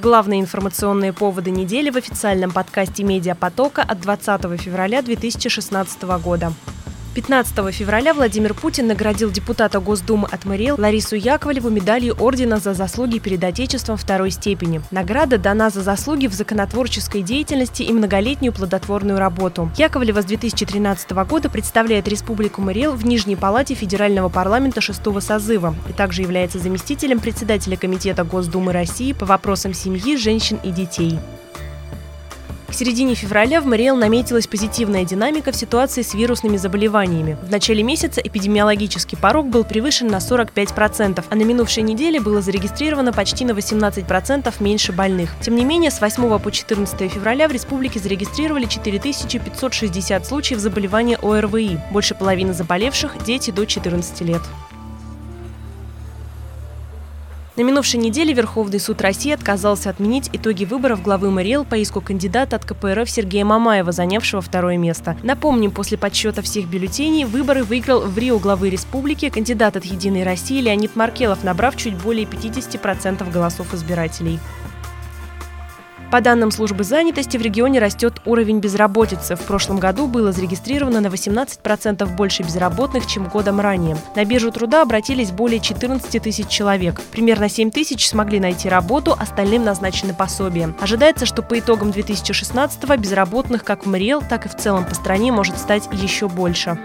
Главные информационные поводы недели в официальном подкасте «Медиапотока» от 20 февраля 2016 года. 15 февраля Владимир Путин наградил депутата Госдумы от МРЛ Ларису Яковлеву медалью Ордена за заслуги перед Отечеством второй степени. Награда дана за заслуги в законотворческой деятельности и многолетнюю плодотворную работу. Яковлева с 2013 года представляет Республику МРЛ в Нижней Палате Федерального парламента шестого созыва и также является заместителем председателя Комитета Госдумы России по вопросам семьи, женщин и детей. Середине февраля в Мариэл наметилась позитивная динамика в ситуации с вирусными заболеваниями. В начале месяца эпидемиологический порог был превышен на 45%, а на минувшей неделе было зарегистрировано почти на 18% меньше больных. Тем не менее, с 8 по 14 февраля в республике зарегистрировали 4560 случаев заболевания ОРВИ. Больше половины заболевших – дети до 14 лет. На минувшей неделе Верховный суд России отказался отменить итоги выборов главы МРЛ по иску кандидата от КПРФ Сергея Мамаева, занявшего второе место. Напомним, после подсчета всех бюллетеней выборы выиграл в Рио главы республики кандидат от «Единой России» Леонид Маркелов, набрав чуть более 50% голосов избирателей. По данным службы занятости, в регионе растет уровень безработицы. В прошлом году было зарегистрировано на 18% больше безработных, чем годом ранее. На биржу труда обратились более 14 тысяч человек. Примерно 7 тысяч смогли найти работу, остальным назначены пособия. Ожидается, что по итогам 2016 безработных как в МРИЭЛ, так и в целом по стране может стать еще больше.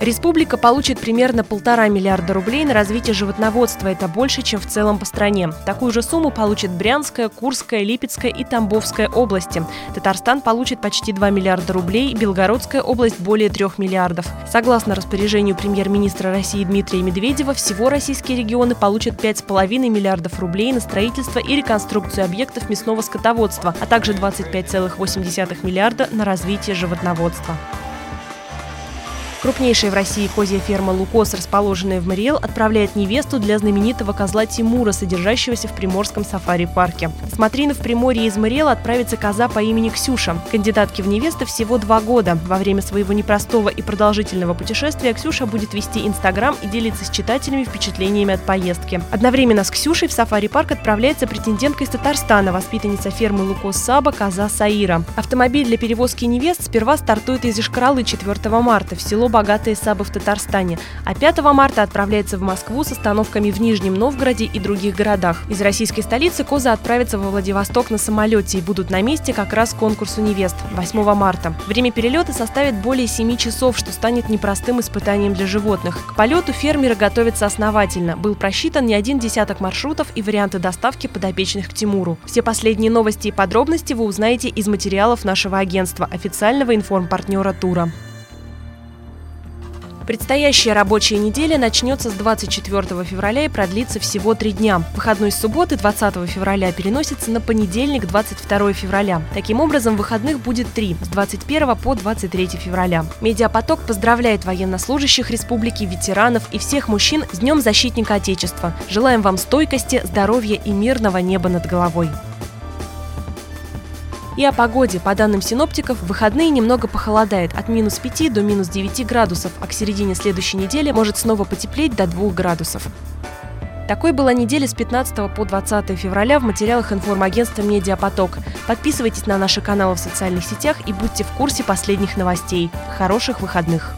Республика получит примерно полтора миллиарда рублей на развитие животноводства. Это больше, чем в целом по стране. Такую же сумму получит Брянская, Курская, Липецкая и Тамбовская области. Татарстан получит почти 2 миллиарда рублей, Белгородская область более 3 миллиардов. Согласно распоряжению премьер-министра России Дмитрия Медведева, всего российские регионы получат 5,5 миллиардов рублей на строительство и реконструкцию объектов мясного скотоводства, а также 25,8 миллиарда на развитие животноводства. Крупнейшая в России козья ферма «Лукос», расположенная в Мариэл, отправляет невесту для знаменитого козла Тимура, содержащегося в Приморском сафари-парке. Смотрины в Приморье из Мариэла отправится коза по имени Ксюша. Кандидатке в невесты всего два года. Во время своего непростого и продолжительного путешествия Ксюша будет вести Инстаграм и делиться с читателями впечатлениями от поездки. Одновременно с Ксюшей в сафари-парк отправляется претендентка из Татарстана, воспитанница фермы «Лукос Саба» коза Саира. Автомобиль для перевозки невест сперва стартует из Ишкаралы 4 марта в село богатые сабы в Татарстане, а 5 марта отправляется в Москву с остановками в Нижнем Новгороде и других городах. Из российской столицы Коза отправится во Владивосток на самолете и будут на месте как раз конкурсу невест 8 марта. Время перелета составит более 7 часов, что станет непростым испытанием для животных. К полету фермеры готовятся основательно. Был просчитан не один десяток маршрутов и варианты доставки подопечных к Тимуру. Все последние новости и подробности вы узнаете из материалов нашего агентства, официального информпартнера тура. Предстоящая рабочая неделя начнется с 24 февраля и продлится всего три дня. Выходной с субботы 20 февраля переносится на понедельник 22 февраля. Таким образом, выходных будет три – с 21 по 23 февраля. Медиапоток поздравляет военнослужащих республики, ветеранов и всех мужчин с Днем Защитника Отечества. Желаем вам стойкости, здоровья и мирного неба над головой. И о погоде. По данным синоптиков, в выходные немного похолодает от минус 5 до минус 9 градусов, а к середине следующей недели может снова потеплеть до 2 градусов. Такой была неделя с 15 по 20 февраля в материалах информагентства «Медиапоток». Подписывайтесь на наши каналы в социальных сетях и будьте в курсе последних новостей. Хороших выходных!